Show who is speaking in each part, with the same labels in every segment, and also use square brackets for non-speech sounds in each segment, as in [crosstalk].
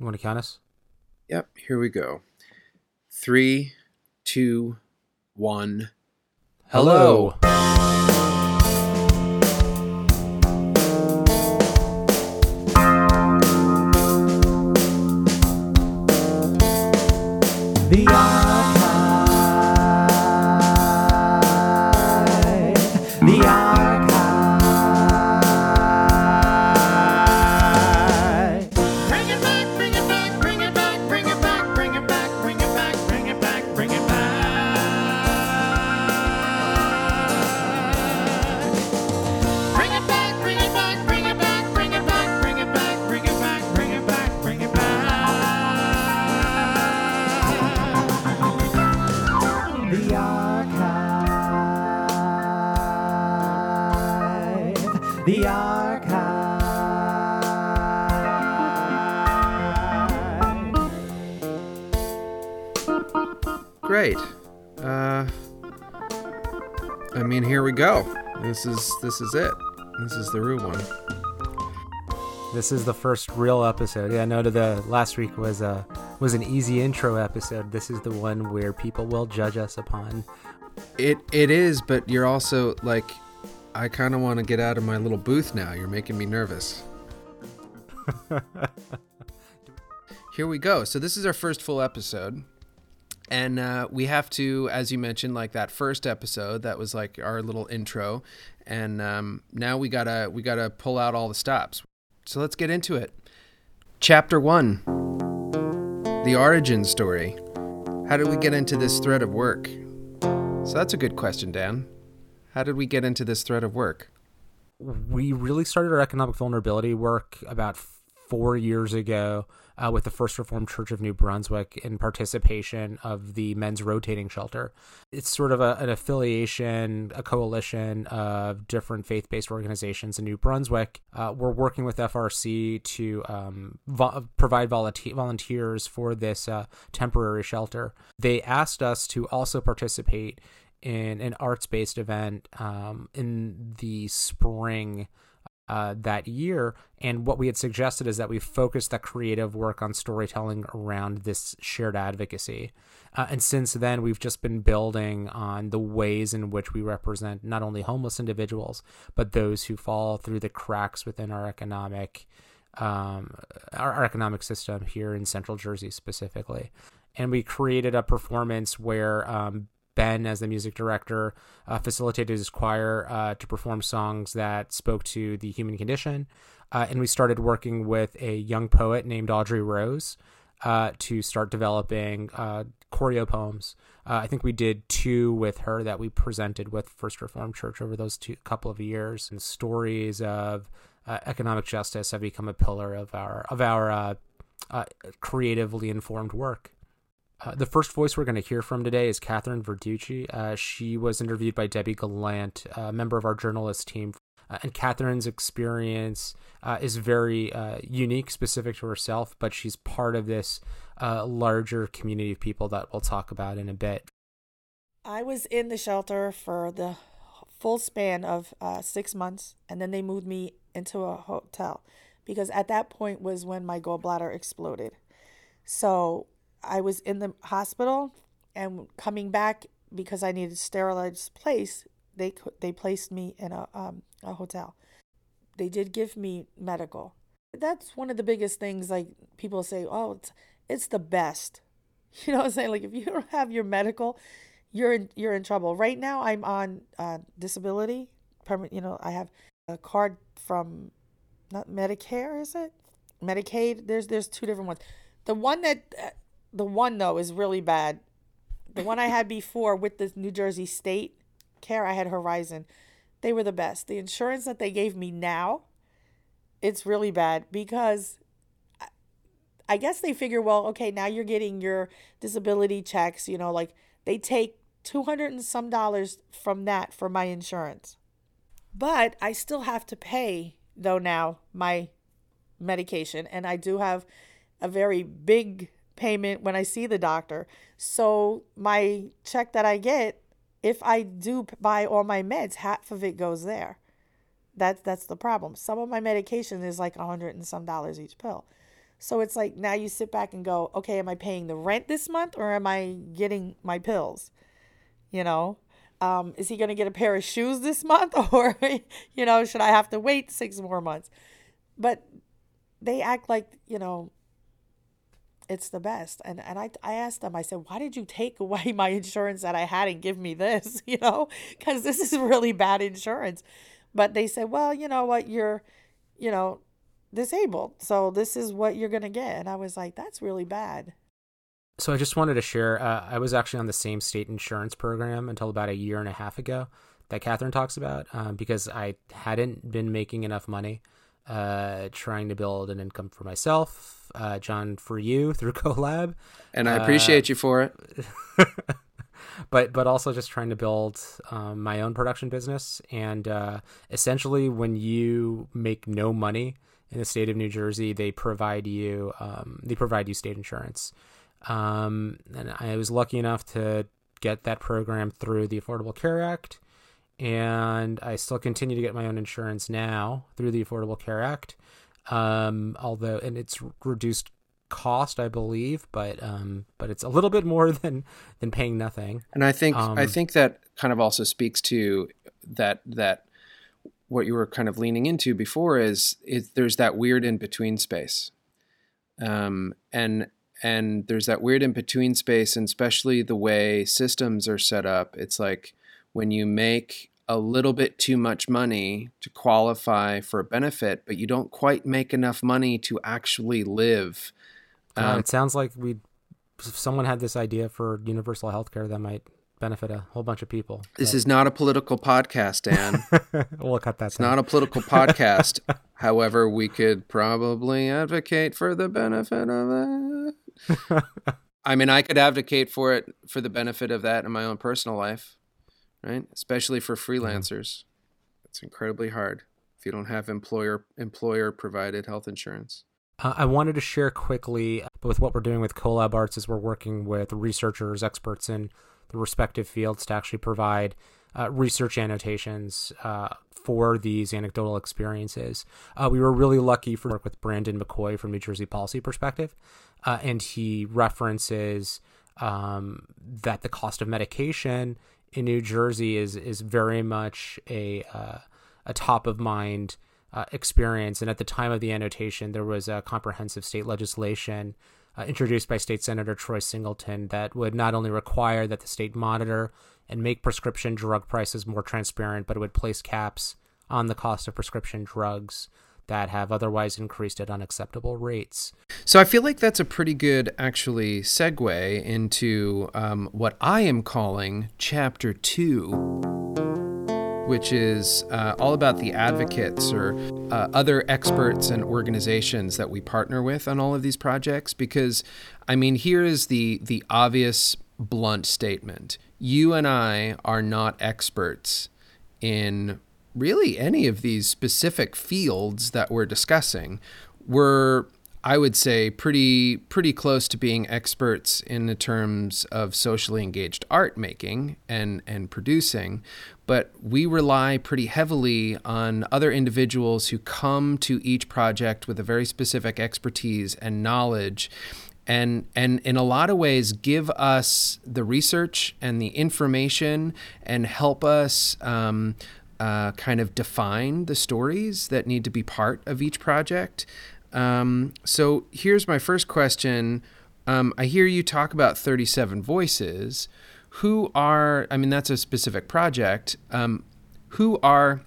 Speaker 1: You want to count us?
Speaker 2: Yep, here we go. Three, two, one.
Speaker 1: Hello.
Speaker 3: The
Speaker 2: This is this is it. This is the real one.
Speaker 1: This is the first real episode. Yeah, no, to the last week was a was an easy intro episode. This is the one where people will judge us upon.
Speaker 2: It it is, but you're also like, I kind of want to get out of my little booth now. You're making me nervous. [laughs] Here we go. So this is our first full episode, and uh, we have to, as you mentioned, like that first episode that was like our little intro, and um, now we gotta we gotta pull out all the stops. So let's get into it. Chapter one: The origin story. How did we get into this thread of work? So that's a good question, Dan. How did we get into this thread of work?
Speaker 1: we really started our economic vulnerability work about four years ago uh, with the First Reformed Church of New Brunswick in participation of the Men's Rotating Shelter. It's sort of a, an affiliation, a coalition of different faith based organizations in New Brunswick. Uh, we're working with FRC to um, vo- provide volunteer- volunteers for this uh, temporary shelter. They asked us to also participate in an arts based event um, in the spring uh, that year. And what we had suggested is that we focus the creative work on storytelling around this shared advocacy. Uh, and since then, we've just been building on the ways in which we represent not only homeless individuals, but those who fall through the cracks within our economic. Um, our, our economic system here in Central Jersey specifically, and we created a performance where um, Ben, as the music director, uh, facilitated his choir uh, to perform songs that spoke to the human condition. Uh, and we started working with a young poet named Audrey Rose uh, to start developing uh, choreo poems. Uh, I think we did two with her that we presented with First Reformed Church over those two couple of years. And stories of economic justice have become a pillar of our of our creatively informed work. Uh, the first voice we're going to hear from today is Catherine Verduci. Uh, she was interviewed by Debbie Galant, a member of our journalist team. Uh, and Catherine's experience uh, is very uh, unique, specific to herself, but she's part of this larger community of people that we'll talk about in a bit.
Speaker 4: I was in the shelter for the full span of six months, and then they moved me into a hotel because at that point was when my gallbladder exploded. So I was in the hospital and coming back because I needed sterilized place. They they placed me in a um, a hotel. They did give me medical. That's one of the biggest things. Like people say, oh, it's it's the best. [laughs] You know what I'm saying? Like if you don't have your medical, you're in you're in trouble. Right now, I'm on uh, disability. You know, I have a card from not Medicare. Is it Medicaid? There's there's two different ones. The one that uh, the one though is really bad. The one I had before with the New Jersey State Care, I had Horizon. They were the best. The insurance that they gave me now, it's really bad because I guess they figure, well, okay, now you're getting your disability checks, you know, like they take 200 and some dollars from that for my insurance. But I still have to pay though now my medication and I do have a very big payment when I see the doctor. So my check that I get, if I do buy all my meds, half of it goes there. That's that's the problem. Some of my medication is like a hundred and some dollars each pill. So it's like now you sit back and go, okay, am I paying the rent this month or am I getting my pills? You know, um, is he going to get a pair of shoes this month [laughs] or, you know, should I have to wait six more months? But they act like, you know, it's the best. And and I I asked them, I said, why did you take away [laughs] my insurance that I had and give me this? [laughs] You know, because this is really bad insurance. But they said, well, you know what, you're, you know, disabled, so this is what you're gonna get. And I was like, that's really bad.
Speaker 1: So I just wanted to share. Uh, I was actually on the same state insurance program until about a year and a half ago that Catherine talks about um, because I hadn't been making enough money uh, trying to build an income for myself, uh, John, for you [laughs] through CoLab,
Speaker 2: And I appreciate you for it. [laughs]
Speaker 1: but but also just trying to build um, my own production business. And uh, essentially, when you make no money in the state of New Jersey, they provide you um, they provide you state insurance. Um, and I was lucky enough to get that program through the Affordable Care Act, and I still continue to get my own insurance now through the Affordable Care Act. Um, although, and it's reduced cost, I believe, but um, but it's a little bit more [laughs] than than paying nothing.
Speaker 2: And I think I
Speaker 1: Um,
Speaker 2: think that kind of also speaks to that that what you were kind of leaning into before is is there's that weird in between space, um, and and there's that weird in between space, and especially the way systems are set up. It's like when you make a little bit too much money to qualify for a benefit, but you don't quite make enough money to actually live.
Speaker 1: Uh,
Speaker 2: Um,
Speaker 1: it sounds like we, if someone had this idea for universal healthcare, that might benefit a whole bunch of people.
Speaker 2: This is not a political podcast, Dan. [laughs]
Speaker 1: we'll cut that.
Speaker 2: It's not a political podcast. [laughs] However, we could probably advocate for the benefit of it. [laughs] I mean, I could advocate for it for the benefit of that in my own personal life, right? Especially for freelancers. It's incredibly hard if you don't have employer employer provided health insurance.
Speaker 1: Uh, I wanted to share quickly with what we're doing with Colab Arts is we're working with researchers, experts in the respective fields to actually provide uh, research annotations uh, for these anecdotal experiences. Uh, we were really lucky for work with Brandon McKoy from New Jersey Policy Perspective, uh, and he references um, that the cost of medication in New Jersey is is very much a uh, a top of mind uh, experience. And at the time of the annotation, there was a comprehensive state legislation uh, introduced by State Senator Troy Singleton that would not only require that the state monitor and make prescription drug prices more transparent, but it would place caps on the cost of prescription drugs that have otherwise increased at unacceptable rates.
Speaker 2: So I feel like that's a pretty good, actually, segue into um, what I am calling Chapter Two, which is uh, all about the advocates or uh, other experts and organizations that we partner with on all of these projects. Because, I mean, here is the the obvious, blunt statement: you and I are not experts in really any of these specific fields that we're discussing. We're I would say pretty pretty close to being experts in the terms of socially engaged art making and and producing, but we rely pretty heavily on other individuals who come to each project with a very specific expertise and knowledge and and in a lot of ways give us the research and the information and help us um, uh, kind of define the stories that need to be part of each project. Um, so here's my first question. Um, I hear you talk about 37 voices. Who are, I mean, that's a specific project. Um, who are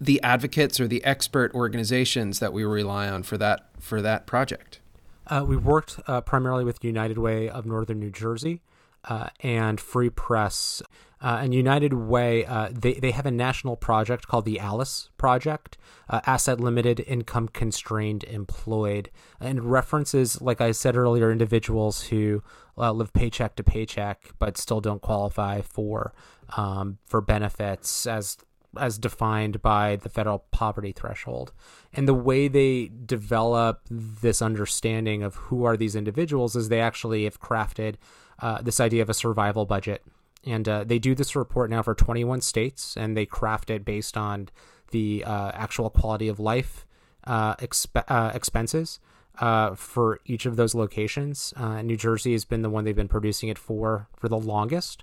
Speaker 2: the advocates or the expert organizations that we rely on for that for that project?
Speaker 1: Uh, we worked uh, primarily with United Way of Northern New Jersey uh, and Free Press. Uh, and United Way, uh, they, they have a national project called the ALICE Project, uh, Asset Limited, Income Constrained Employed, and references, like I said earlier, individuals who uh, live paycheck to paycheck but still don't qualify for um, for benefits as as defined by the federal poverty threshold. And the way they develop this understanding of who are these individuals is they actually have crafted uh, this idea of a survival budget. And uh, they do this report now for 21 states, and they craft it based on the uh, actual quality of life uh, exp- uh, expenses uh, for each of those locations. New Jersey has been the one they've been producing it for for the longest,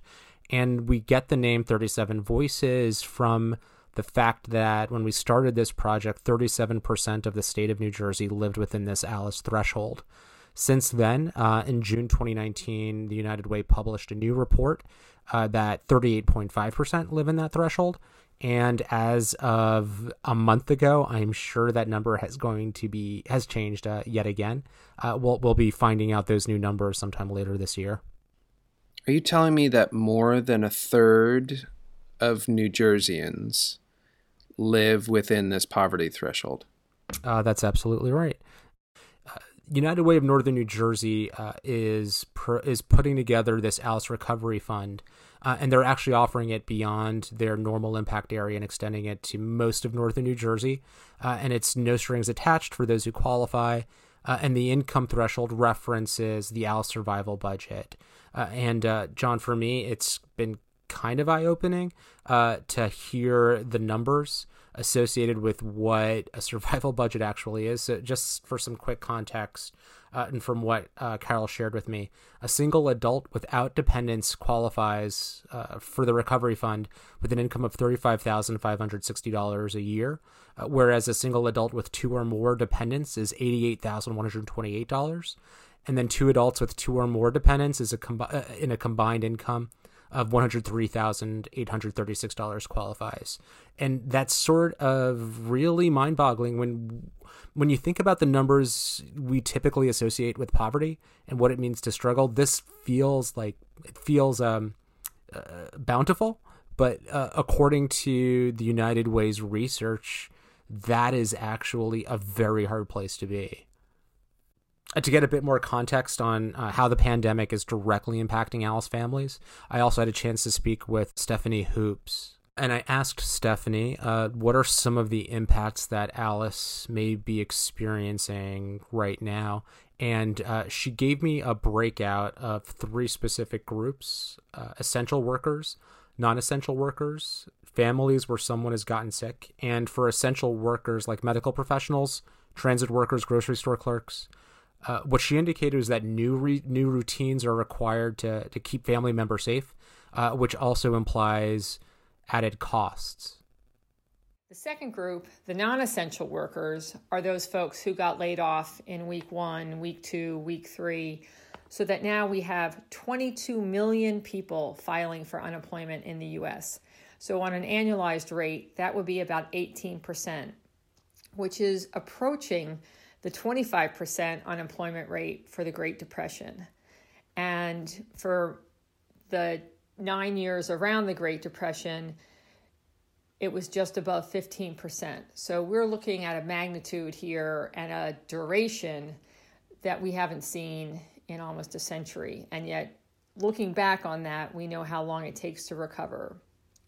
Speaker 1: and we get the name 37 Voices from the fact that when we started this project, 37% of the state of New Jersey lived within this Alice threshold. Since then, uh, in June 2019, the United Way published a new report uh, that 38.5% live in that threshold. And as of a month ago, I'm sure that number has going to be has changed uh, yet again. Uh, we'll we'll be finding out those new numbers sometime later this year.
Speaker 2: Are you telling me that more than a third of New Jerseyans live within this poverty threshold?
Speaker 1: Uh, that's absolutely right. Uh, United Way of Northern New Jersey uh, is is putting together this Alice Recovery Fund, uh, and they're actually offering it beyond their normal impact area and extending it to most of Northern New Jersey. Uh, and it's no strings attached for those who qualify. Uh, and the income threshold references the Alice survival budget. Uh, and John, for me, it's been kind of eye opening to hear the numbers associated with what a survival [laughs] budget actually is. So, just for some quick context, uh, and from what uh, Carol shared with me, a single adult without dependents qualifies uh, for the recovery fund with an income of $35,560 a year, uh, whereas a single adult with two or more dependents is $88,128. And then two adults with two or more dependents is a com- uh, in a combined income of $103,836 qualifies. And that's sort of really mind-boggling when when you think about the numbers we typically associate with poverty and what it means to struggle. This feels like it feels um, uh, bountiful, but uh, according to the United Way's research, that is actually a very hard place to be. To get a bit more context on uh, how the pandemic is directly impacting Alice families, I also had a chance to speak with Stephanie Hoopes. And I asked Stephanie, uh, what are some of the impacts that Alice may be experiencing right now? And uh, she gave me a breakout of three specific groups uh, essential workers, non essential workers, families where someone has gotten sick, and for essential workers like medical professionals, transit workers, grocery store clerks. Uh, what she indicated was that new re- new routines are required to to keep family members safe, uh, which also implies added costs.
Speaker 5: The second group, the non essential workers, are those folks who got laid off in week one, week two, week three, so that now we have 22 million people filing for unemployment in the US. So, on an annualized rate, that would be about 18%, which is approaching the 25% unemployment rate for the Great Depression. And for the nine years around the Great Depression, it was just above 15%. So we're looking at a magnitude here and a duration that we haven't seen in almost a century. And yet, looking back on that, we know how long it takes to recover.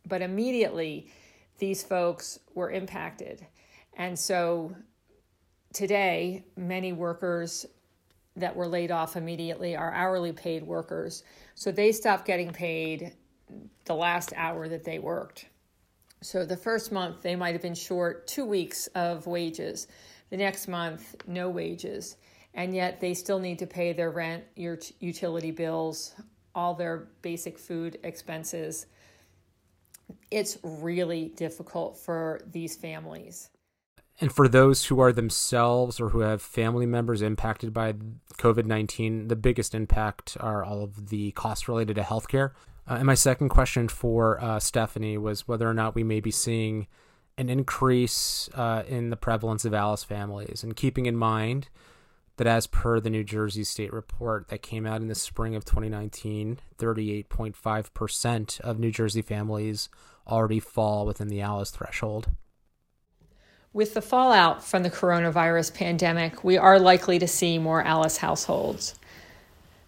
Speaker 5: But immediately, these folks were impacted. And so today, many workers that were laid off immediately are hourly paid workers. So they stopped getting paid the last hour that they worked. So the first month, they might have been short two weeks of wages. The next month, no wages. And yet they still need to pay their rent, your utility bills, all their basic food expenses. It's really difficult for these families.
Speaker 1: And for those who are themselves or who have family members impacted by COVID 19, the biggest impact are all of the costs related to healthcare. Uh, and my second question for uh, Stephanie was whether or not we may be seeing an increase uh, in the prevalence of Alice families, and keeping in mind that as per the New Jersey State report that came out in the spring of 2019, 38.5% of New Jersey families already fall within the Alice threshold.
Speaker 5: With the fallout from the coronavirus pandemic, we are likely to see more Alice households.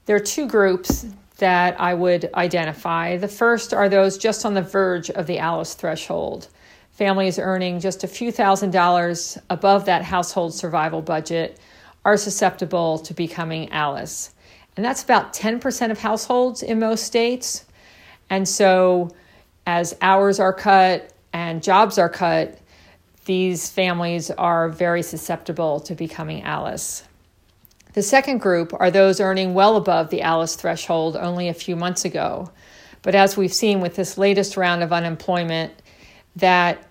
Speaker 5: There are two groups that I would identify. The first are those just on the verge of the Alice threshold. Families earning just a few thousand dollars above that household survival budget are susceptible to becoming Alice. And that's about 10% of households in most states. And so, as hours are cut and jobs are cut, these families are very susceptible to becoming Alice. The second group are those earning well above the ALICE threshold only a few months ago. But as we've seen with this latest round of unemployment, that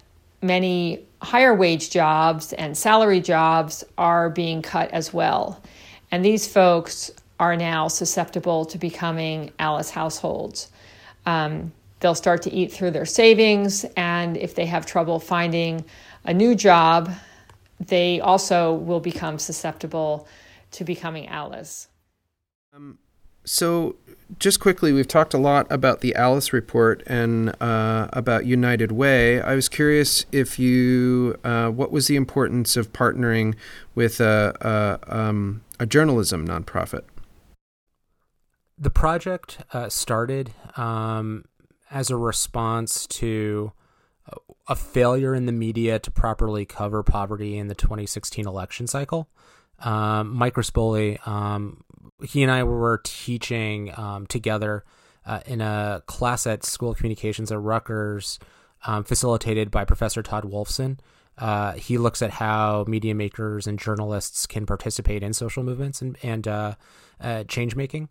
Speaker 5: many higher wage jobs and salary jobs are being cut as well. And these folks are now susceptible to becoming ALICE households. Um, they'll start to eat through their savings, and if they have trouble finding a new job, they also will become susceptible to becoming ALICE.
Speaker 2: So, just quickly, we've talked a lot about the Alice report and uh, about United Way. I was curious if you, uh, what was the importance of partnering with a, a, um, a journalism nonprofit?
Speaker 1: The project uh, started um, as a response to a failure in the media to properly cover poverty in the 2016 election cycle. Um, Mike Rispoli, um, he and I were teaching um, together uh, in a class at School of Communications at Rutgers, um, facilitated by Professor Todd Wolfson. Uh, he looks at how media makers and journalists can participate in social movements and, and uh, uh change making.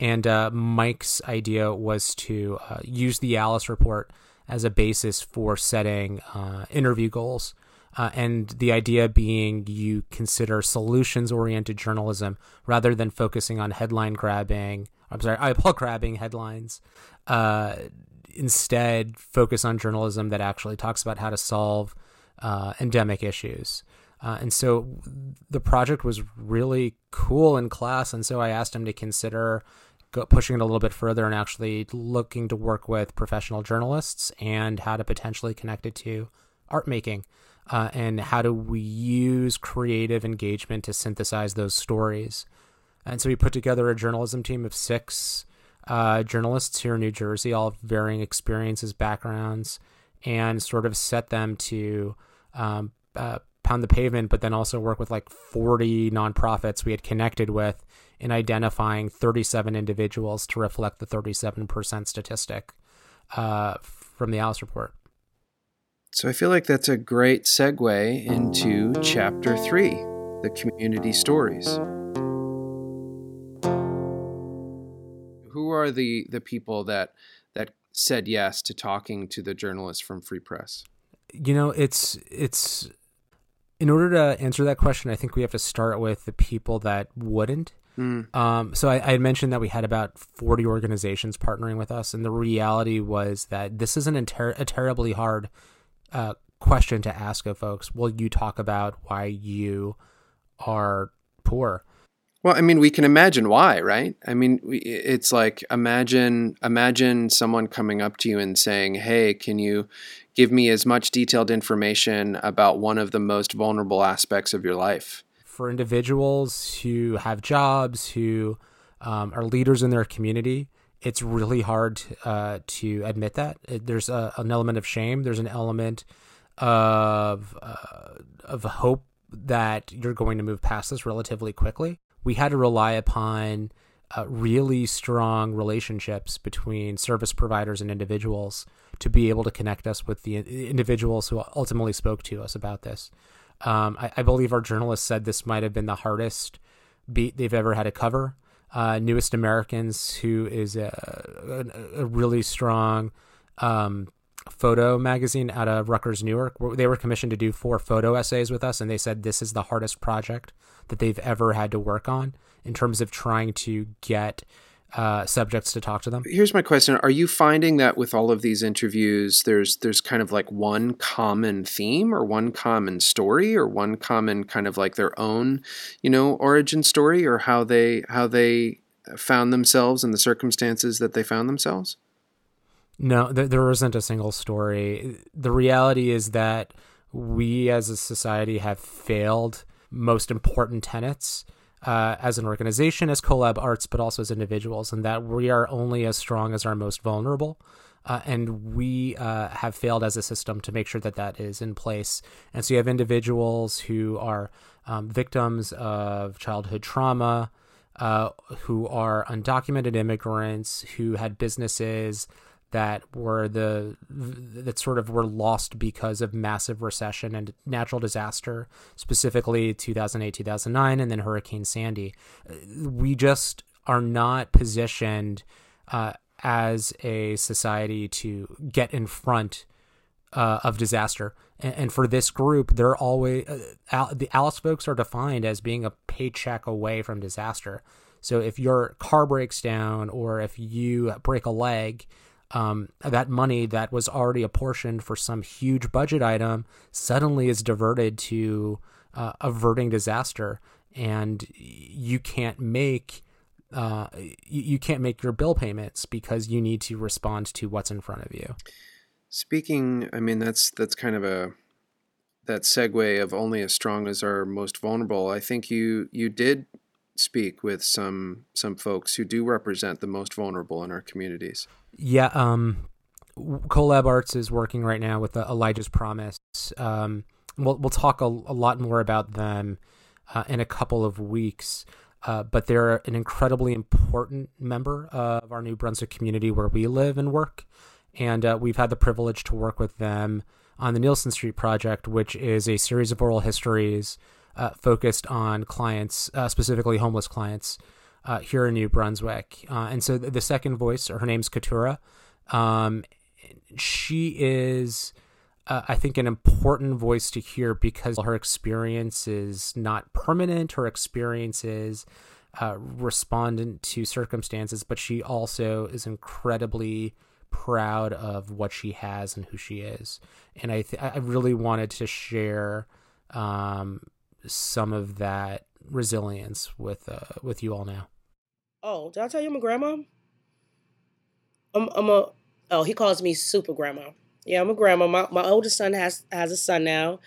Speaker 1: And uh, Mike's idea was to uh, use the Alice report as a basis for setting uh, interview goals. Uh, and the idea being you consider solutions oriented journalism rather than focusing on headline grabbing, I'm sorry, [laughs] eyeball grabbing headlines. Uh, instead, focus on journalism that actually talks about how to solve uh, endemic issues. Uh, and so the project was really cool in class. And so I asked him to consider pushing it a little bit further and actually looking to work with professional journalists and how to potentially connect it to art making. Uh, and how do we use creative engagement to synthesize those stories? And so we put together a journalism team of six uh, journalists here in New Jersey, all varying experiences, backgrounds, and sort of set them to um, uh, pound the pavement, but then also work with like 40 nonprofits we had connected with in identifying 37 individuals to reflect the 37% statistic uh, from the Alice report.
Speaker 2: So I feel like that's a great segue into chapter three the community stories. Who are the, the people that, that said yes to talking to the journalists from Free Press?
Speaker 1: You know, it's it's in order to answer that question, I think we have to start with the people that wouldn't.
Speaker 2: Mm.
Speaker 1: Um, so I, I, had mentioned that we had about 40 organizations partnering with us, and the reality was that this is an ter- a terribly hard uh, question to ask of folks. Will you talk about why you are poor?
Speaker 2: Well, I mean, we can imagine why, right? I mean, it's like imagine imagine someone coming up to you and saying, "Hey, can you give me as much detailed information about one of the most vulnerable aspects of your life?"
Speaker 1: For individuals who have jobs, who um, are leaders in their community, it's really hard uh, to admit that. There's a, an element of shame. There's an element of uh, of hope that you're going to move past this relatively quickly. We had to rely upon uh, really strong relationships between service providers and individuals to be able to connect us with the individuals who ultimately spoke to us about this. Um, I, I, believe our journalist said this might have been the hardest beat they've ever had to cover. Uh, Newest Americans, who is a, a, a really strong um, photo magazine out of Rutgers, Newark, they were commissioned to do four photo essays with us, and they said this is the hardest project that they've ever had to work on in terms of trying to get uh, subjects to talk to them.
Speaker 2: Here's my question: Are you finding that with all of these interviews, there's there's kind of like one common theme, or one common story, or one common kind of like their own, you know, origin story, or how they how they found themselves in the circumstances that they found themselves?
Speaker 1: No, there, there isn't a single story. The reality is that we as a society have failed most important tenets uh, as an organization, as Collab Arts, but also as individuals, and that we are only as strong as our most vulnerable. Uh, and we uh, have failed as a system to make sure that that is in place. And so you have individuals who are um, victims of childhood trauma, uh, who are undocumented immigrants, who had businesses that were the that sort of were lost because of massive recession and natural disaster, specifically 2008, 2009, and then Hurricane Sandy. We just are not positioned uh, as a society to get in front uh, of disaster. And, and, for this group, they're always uh, Al, the Alice folks are defined as being a paycheck away from disaster. So if your car breaks down or if you break a leg, um, that money that was already apportioned for some huge budget item suddenly is diverted to uh, averting disaster, and you can't make uh, you, you can't make your bill payments because you need to respond to what's in front of you.
Speaker 2: Speaking, I mean that's that's kind of a that segue of only as strong as our most vulnerable. I think you you did speak with some some folks who do represent the most vulnerable in our communities.
Speaker 1: Yeah, um, Collab Arts is working right now with uh, Elijah's Promise. Um, we'll we'll talk a, a lot more about them uh, in a couple of weeks. Uh, but they're an incredibly important member of our New Brunswick community where we live and work and uh, we've had the privilege to work with them on the Neilson Street Project, which is a series of oral histories uh, focused on clients, uh, specifically homeless clients, uh, here in New Brunswick. Uh, and so the second voice, her name's Katura. Um, she is, uh, I think, an important voice to hear because her experience is not permanent. Her experience is respondent to circumstances, but she also is incredibly proud of what she has and who she is. And I th- I really wanted to share um, some of that resilience with uh, with you all now.
Speaker 6: Oh, did I tell you I'm a grandma? I'm I'm a oh he calls me super grandma. Yeah, I'm a grandma. My my oldest son has has a son now,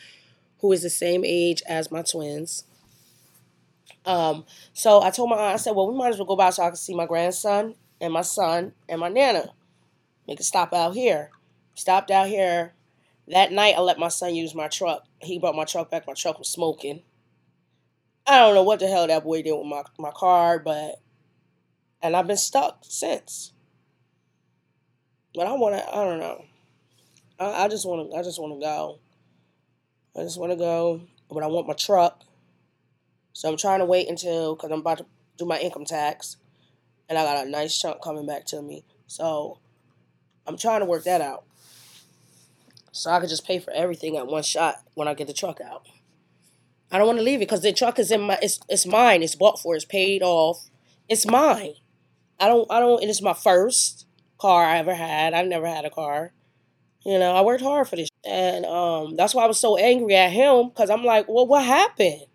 Speaker 6: who is the same age as my twins. Um, so I told my aunt, I said, well, we might as well go by so I can see my grandson and my son and my nana make a stop out here. Stopped out here. That night, I let my son use my truck. He brought my truck back. My truck was smoking. I don't know what the hell that boy did with my, my car, but. And I've been stuck since. But I want to, I don't know. I, I just want to, I just want to go. I just want to go, but I want my truck. So I'm trying to wait until, because I'm about to do my income tax. And I got a nice chunk coming back to me. So I'm trying to work that out. So I could just pay for everything at one shot when I get the truck out. I don't want to leave it because the truck is in my it's it's mine. It's bought for, it's paid off. It's mine. I don't I don't it's my first car I ever had. I've never had a car. You know, I worked hard for this. And um that's why I was so angry at him because I'm like, well, what happened?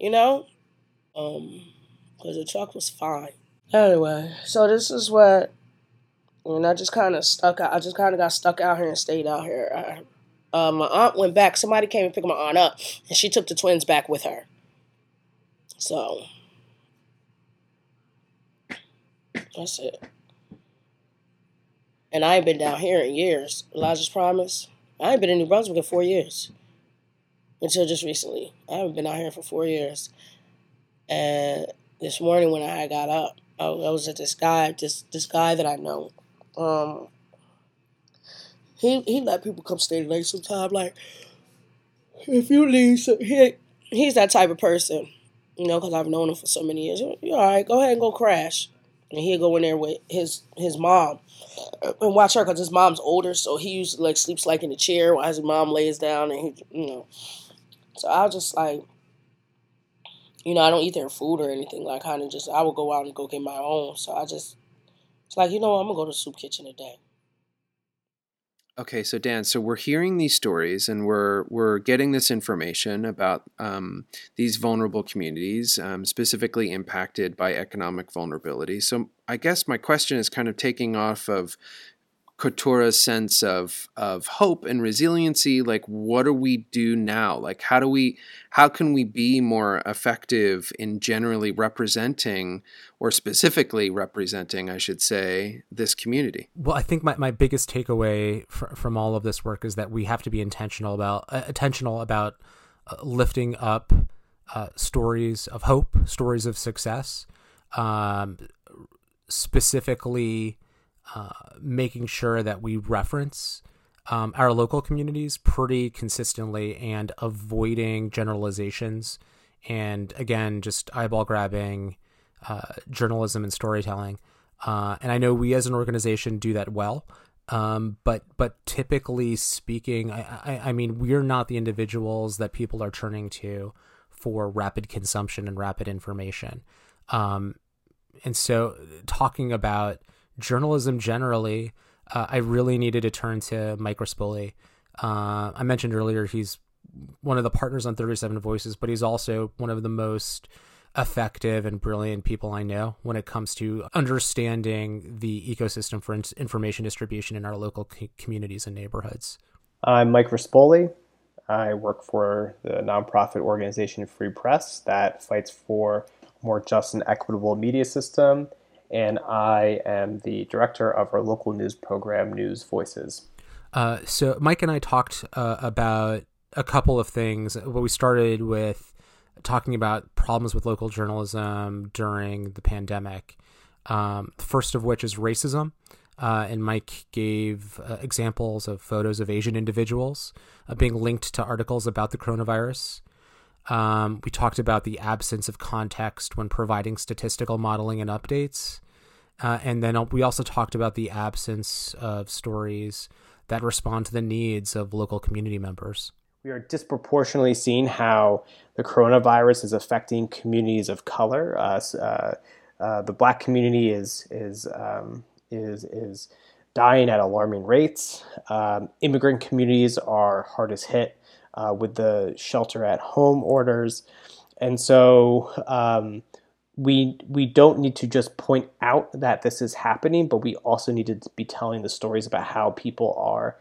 Speaker 6: You know? Um, because the truck was fine. Anyway, so this is what and I just kind of stuck out. I just kind of got stuck out here and stayed out here. Uh, my aunt went back. Somebody came and picked my aunt up, and she took the twins back with her. So that's it. And I ain't been down here in years. Elijah's Promise. I ain't been in New Brunswick in four years. Until just recently. I haven't been out here for four years. And this morning when I got up, I, I was at this guy, this this guy that I know um, he he let people come stay late sometimes. Like if you leave, so he he's that type of person, you know, because I've known him for so many years. You're all right? Go ahead and go crash, and he'll go in there with his his mom and watch her because his mom's older, so he usually like sleeps like in the chair while his mom lays down, and he you know. So I was just like, you know, I don't eat their food or anything. Like, kind of just I would go out and go get my own. So I just like, you know, I'm gonna go to the soup kitchen today.
Speaker 2: Okay, so Dan, so we're hearing these stories and we're we're getting this information about um, these vulnerable communities, um, specifically impacted by economic vulnerability. So I guess my question is kind of taking off of Katura's sense of of hope and resiliency. Like, what do we do now? Like, how do we how can we be more effective in generally representing or specifically representing, I should say, this community?
Speaker 1: Well, I think my, my biggest takeaway fr- from all of this work is that we have to be intentional about uh, intentional about uh, lifting up uh, stories of hope, stories of success, um, specifically uh, making sure that we reference um, our local communities pretty consistently and avoiding generalizations and again just eyeball grabbing uh, journalism and storytelling. Uh, and i know we as an organization do that well um, but but typically speaking I, I, I mean we're not the individuals that people are turning to for rapid consumption and rapid information. Um, and so talking about journalism generally uh, I really needed to turn to Mike Rispoli. Uh, I mentioned earlier he's one of the partners on 37 Voices, but he's also one of the most effective and brilliant people I know when it comes to understanding the ecosystem for in- information distribution in our local c- communities and neighborhoods.
Speaker 7: I'm Mike Rispoli. I work for the nonprofit organization Free Press that fights for more just and equitable media system and I am the director of our local news program, News Voices.
Speaker 1: Uh, so Mike and I talked uh, about a couple of things. Well, we started with talking about problems with local journalism during the pandemic. Um, first of which is racism. Uh, and Mike gave uh, examples of photos of Asian individuals uh, being linked to articles about the coronavirus. Um, we talked about the absence of context when providing statistical modeling and updates. Uh, and then we also talked about the absence of stories that respond to the needs of local community members.
Speaker 7: We are disproportionately seeing how the coronavirus is affecting communities of color. Uh, uh, uh, the black community is is um, is is dying at alarming rates. Um, immigrant communities are hardest hit uh, with the shelter at home orders, and so um, we we don't need to just point out that this is happening, but we also need to be telling the stories about how people are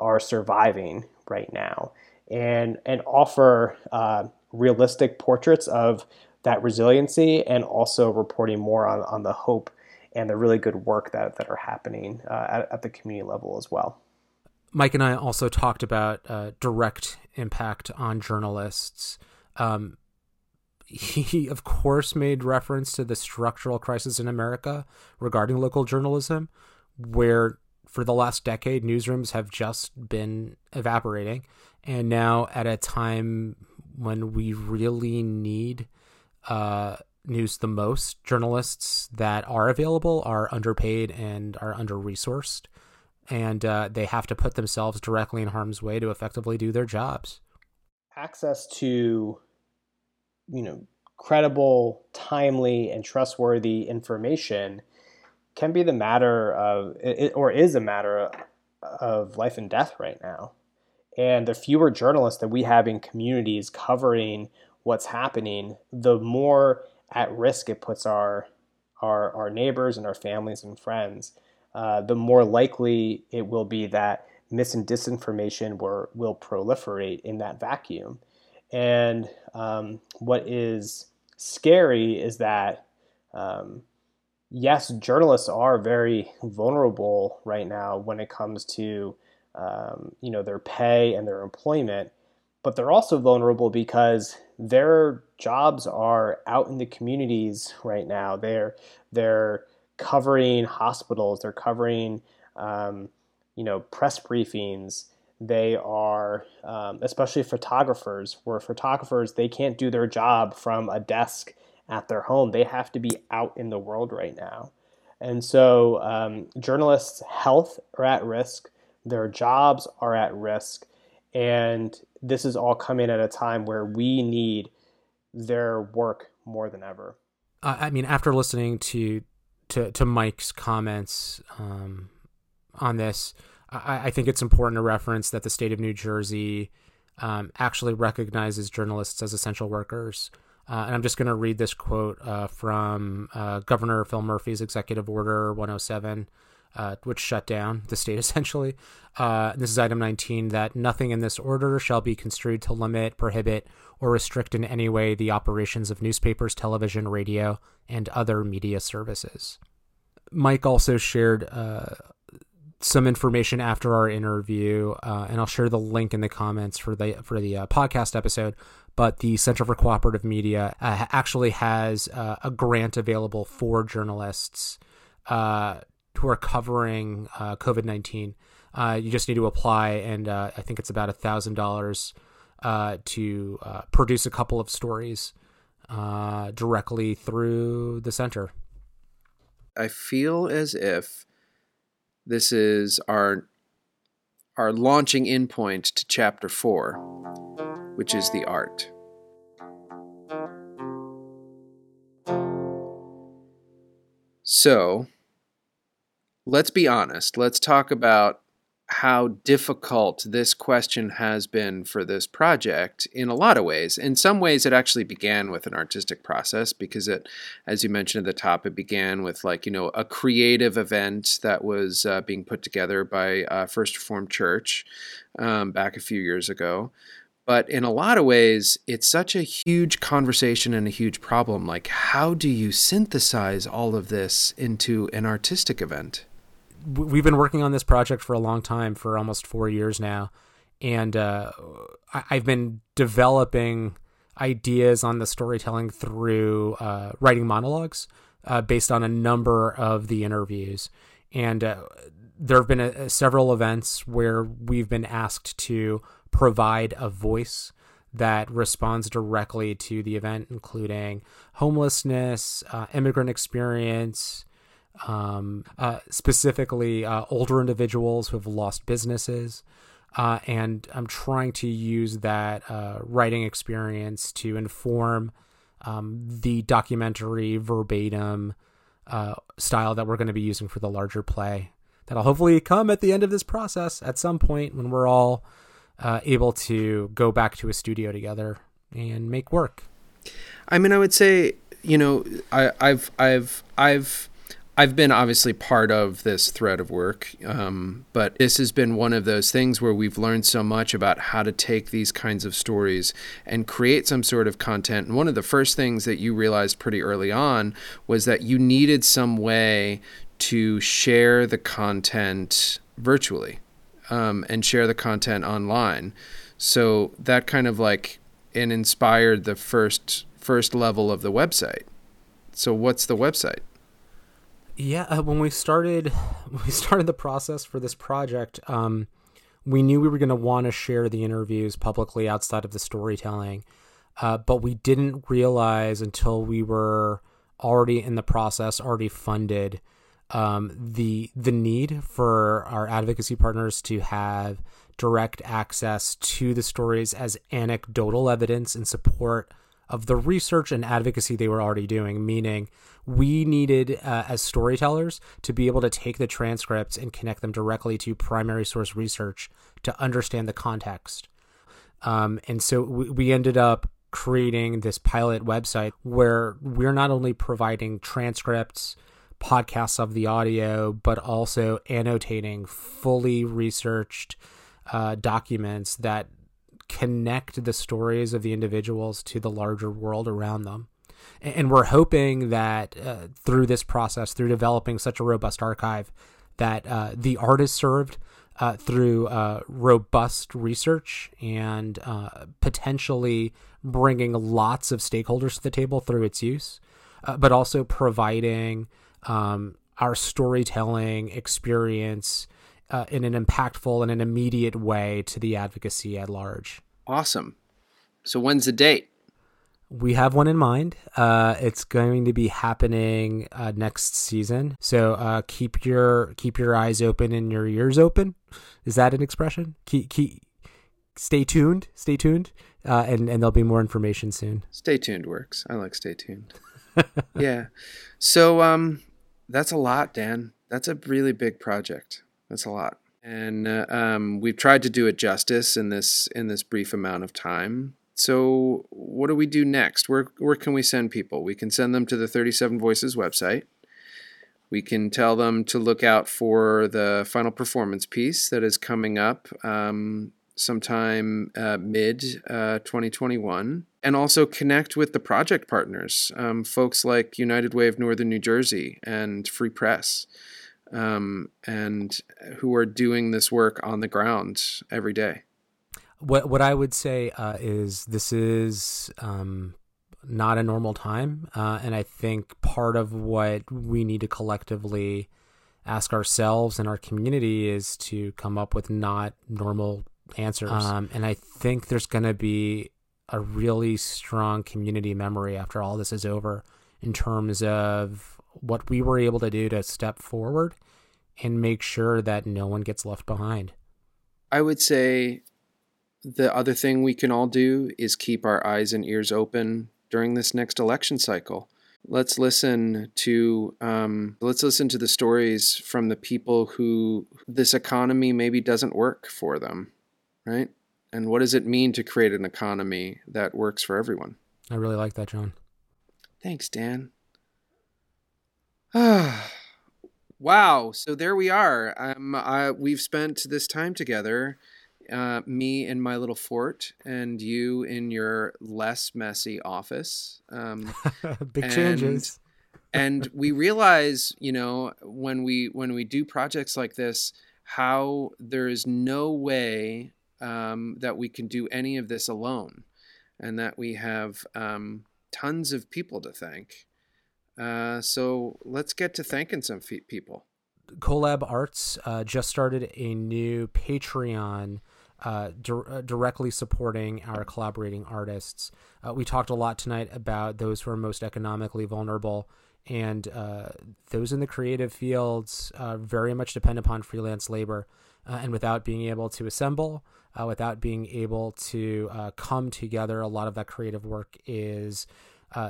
Speaker 7: are surviving right now, and and offer uh, realistic portraits of that resiliency, and also reporting more on, on the hope and the really good work that that are happening uh, at, at the community level as well.
Speaker 1: Mike and I also talked about uh, direct impact on journalists. Um, he, of course, made reference to the structural crisis in America regarding local journalism, where for the last decade, newsrooms have just been evaporating. And now, at a time when we really need uh, news the most, journalists that are available are underpaid and are under resourced. And uh, they have to put themselves directly in harm's way to effectively do their jobs.
Speaker 7: Access to you know, credible, timely, and trustworthy information can be the matter of, or is a matter of life and death right now. And the fewer journalists that we have in communities covering what's happening, the more at risk it puts our our, our neighbors and our families and friends. Uh, the more likely it will be that mis and disinformation will, will proliferate in that vacuum. And um, what is scary is that, um, yes, journalists are very vulnerable right now when it comes to, um, you know, their pay and their employment, but they're also vulnerable because their jobs are out in the communities right now. They're they're covering hospitals. They're covering, um, you know, press briefings they are um, especially photographers where photographers they can't do their job from a desk at their home. They have to be out in the world right now. And so um, journalists health are at risk their jobs are at risk and this is all coming at a time where we need their work more than ever.
Speaker 1: I mean after listening to to, to mike's comments um, on this I, I think it's important to reference that the state of New Jersey um, actually recognizes journalists as essential workers. Uh, and I'm just going to read this quote uh, from uh, Governor Phil Murphy's Executive Order 107, uh, which shut down the state [laughs] essentially. Uh, this is item 19 that nothing in this order shall be construed to limit, prohibit, or restrict in any way the operations of newspapers, television, radio, and other media services. Mike also shared uh, some information after our interview, uh, and I'll share the link in the comments for the for the uh, podcast episode. But the Center for Cooperative Media uh, actually has uh, a grant available for journalists uh, who are covering uh, COVID nineteen. You just need to apply, and I think it's about a thousand dollars to produce a couple of stories directly through the center.
Speaker 2: I feel as if this is our our launching in point to chapter 4, which is the art. So, let's be honest. Let's talk about how difficult this question has been for this project in a lot of ways. In some ways, it actually began with an artistic process because it, as you mentioned at the top, it began with like, you know, a creative event that was uh, being put together by uh, First Reformed Church um, back a few years ago. But in a lot of ways, it's such a huge conversation and a huge problem. Like, how do you synthesize all of this into an artistic event?
Speaker 1: We've been working on this project for a long time, for almost four years now, and uh, I- I've been developing ideas on the storytelling through uh, writing monologues uh, based on a number of the interviews, and uh, there have been a, several events where we've been asked to provide a voice that responds directly to the event, including homelessness, uh, immigrant experience, um, uh, specifically uh, older individuals who have lost businesses. Uh, and I'm trying to use that uh, writing experience to inform um, the documentary verbatim uh, style that we're going to be using for the larger play. That'll hopefully come at the end of this process at some point when we're all uh, able to go back to a studio together and make work.
Speaker 2: I mean, I would say, you know, I, I've, I've, I've, I've been obviously part of this thread of work, um, but this has been one of those things where we've learned so much about how to take these kinds of stories and create some sort of content. And one of the first things that you realized pretty early on was that you needed some way to share the content virtually um, and share the content online. So that kind of like inspired the first first level of the website. So what's the website?
Speaker 1: Yeah, uh, when we started, [laughs] when we started the process for this project, um, we knew we were going to want to share the interviews publicly outside of the storytelling, uh, but we didn't realize until we were already in the process, already funded, um, the the need for our advocacy partners to have direct access to the stories as anecdotal evidence in support of the research and advocacy they were already doing, meaning we needed, uh, as storytellers, to be able to take the transcripts and connect them directly to primary source research to understand the context. Um, and so we, we ended up creating this pilot website where we're not only providing transcripts, podcasts of the audio, but also annotating fully researched uh, documents that connect the stories of the individuals to the larger world around them. And we're hoping that uh, through this process, through developing such a robust archive, that uh, the art is served uh, through uh, robust research and uh, potentially bringing lots of stakeholders to the table through its use, uh, but also providing um, our storytelling experience uh, in an impactful and an immediate way to the advocacy at large.
Speaker 2: Awesome. So when's the date?
Speaker 1: We have one in mind. Uh, it's going to be happening uh, next season. So uh, keep your keep your eyes open and your ears open. Is that an expression? Keep keep stay tuned. Stay tuned, uh, and and there'll be more information soon.
Speaker 2: Stay tuned works. I like stay tuned. [laughs] yeah. So um, that's a lot, Dan. That's a really big project. That's a lot, and uh, um, we've tried to do it justice in this in this brief amount of time. So what do we do next? Where where can we send people? We can send them to the Thirty Seven Voices website. We can tell them to look out for the final performance piece that is coming up um, sometime uh, mid uh, 2021 and also connect with the project partners, um, folks like United Way of Northern New Jersey and Free Press, um, and who are doing this work on the ground every day.
Speaker 1: What what I would say uh, is this is um, not a normal time, uh, and I think part of what we need to collectively ask ourselves and our community is to come up with not normal answers. Um, and I think there's going to be a really strong community memory after all this is over in terms of what we were able to do to step forward and make sure that no one gets left behind.
Speaker 2: I would say the other thing we can all do is keep our eyes and ears open during this next election cycle. Let's listen to um, let's listen to the stories from the people who this economy maybe doesn't work for them, right? And what does it mean to create an economy that works for everyone?
Speaker 1: I really like that, John.
Speaker 2: Thanks, Dan. [sighs] wow. So there we are. Um, I, we've spent this time together, uh, me in my little fort, and you in your less messy office. Um, [laughs]
Speaker 1: Big
Speaker 2: and-
Speaker 1: changes. [laughs]
Speaker 2: and we realize, you know, when we when we do projects like this, how there is no way um, that we can do any of this alone, and that we have um, tons of people to thank. Uh, so let's get to thanking some people.
Speaker 1: Colab Arts uh, just started a new Patreon uh, dir- uh, directly supporting our collaborating artists. Uh, we talked a lot tonight about those who are most economically vulnerable, and those in the creative fields very much depend upon freelance labor. And without being able to assemble, without being able to come together, a lot of that creative work is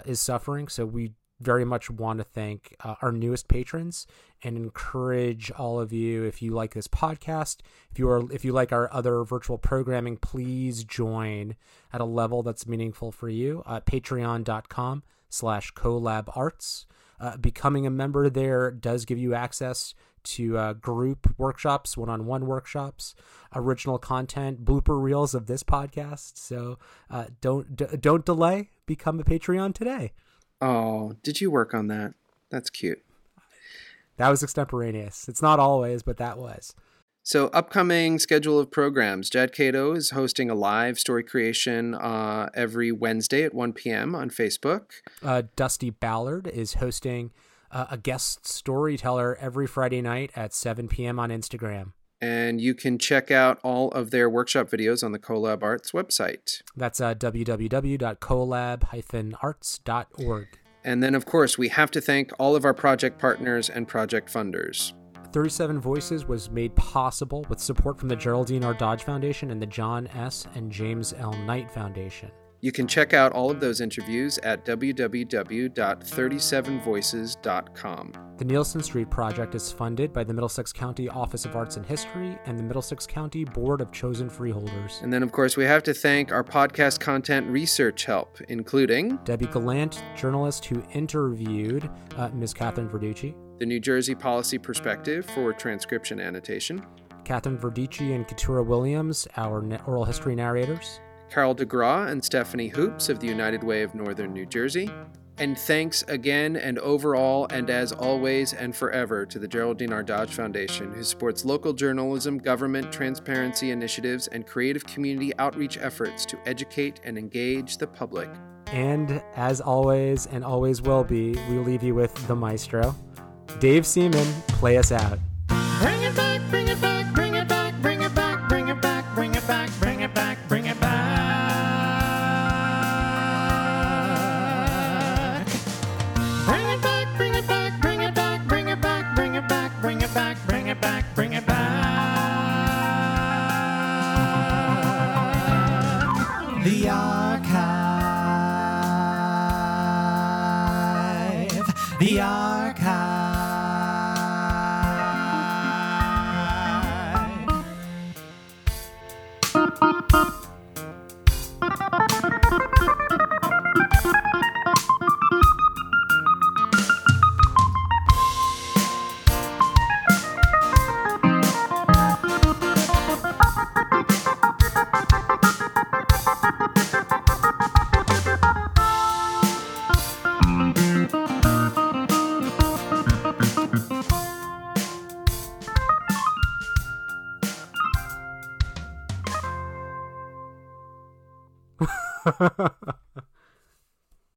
Speaker 1: is suffering. So we very much want to thank uh, our newest patrons and encourage all of you if you like this podcast if you are if you like our other virtual programming please join at a level that's meaningful for you uh, patreon.com slash collab arts. Uh, becoming a member there does give you access to uh, group workshops one-on-one workshops original content blooper reels of this podcast. So uh, don't d- don't delay. Become a patreon today
Speaker 2: Oh, did you work on that? That's cute.
Speaker 1: That was extemporaneous. It's not always, but that was.
Speaker 2: So, upcoming schedule of programs. Jad Cato is hosting a live story creation uh, every Wednesday at 1 p.m. on Facebook.
Speaker 1: Uh, Dusty Ballard is hosting uh, a guest storyteller every Friday night at 7 p.m. on Instagram.
Speaker 2: And you can check out all of their workshop videos on the Colab Arts website.
Speaker 1: That's uh, www.colab-arts.org.
Speaker 2: And then, of course, we have to thank all of our project partners and project funders.
Speaker 1: 37 Voices was made possible with support from the Geraldine R. Dodge Foundation and the John S. and James L. Knight Foundation.
Speaker 2: You can check out all of those interviews at www.37voices.com.
Speaker 1: The Neilson Street Project is funded by the Middlesex County Office of Arts and History and the Middlesex County Board of Chosen Freeholders.
Speaker 2: And then, of course, we have to thank our podcast content research help, including
Speaker 1: Debbie Galant, journalist who interviewed uh, Ms. Catherine Verduci,
Speaker 2: the New Jersey Policy Perspective for transcription annotation,
Speaker 1: Catherine Verduci and Katura Williams, our oral history narrators,
Speaker 2: Carol DeGraw and Stephanie Hoopes of the United Way of Northern New Jersey. And thanks again and overall and as always and forever to the Geraldine R. Dodge Foundation, who supports local journalism, government transparency initiatives, and creative community outreach efforts to educate and engage the public.
Speaker 1: and as always and always will be, we leave you with the maestro. Dave Seamon, play us out.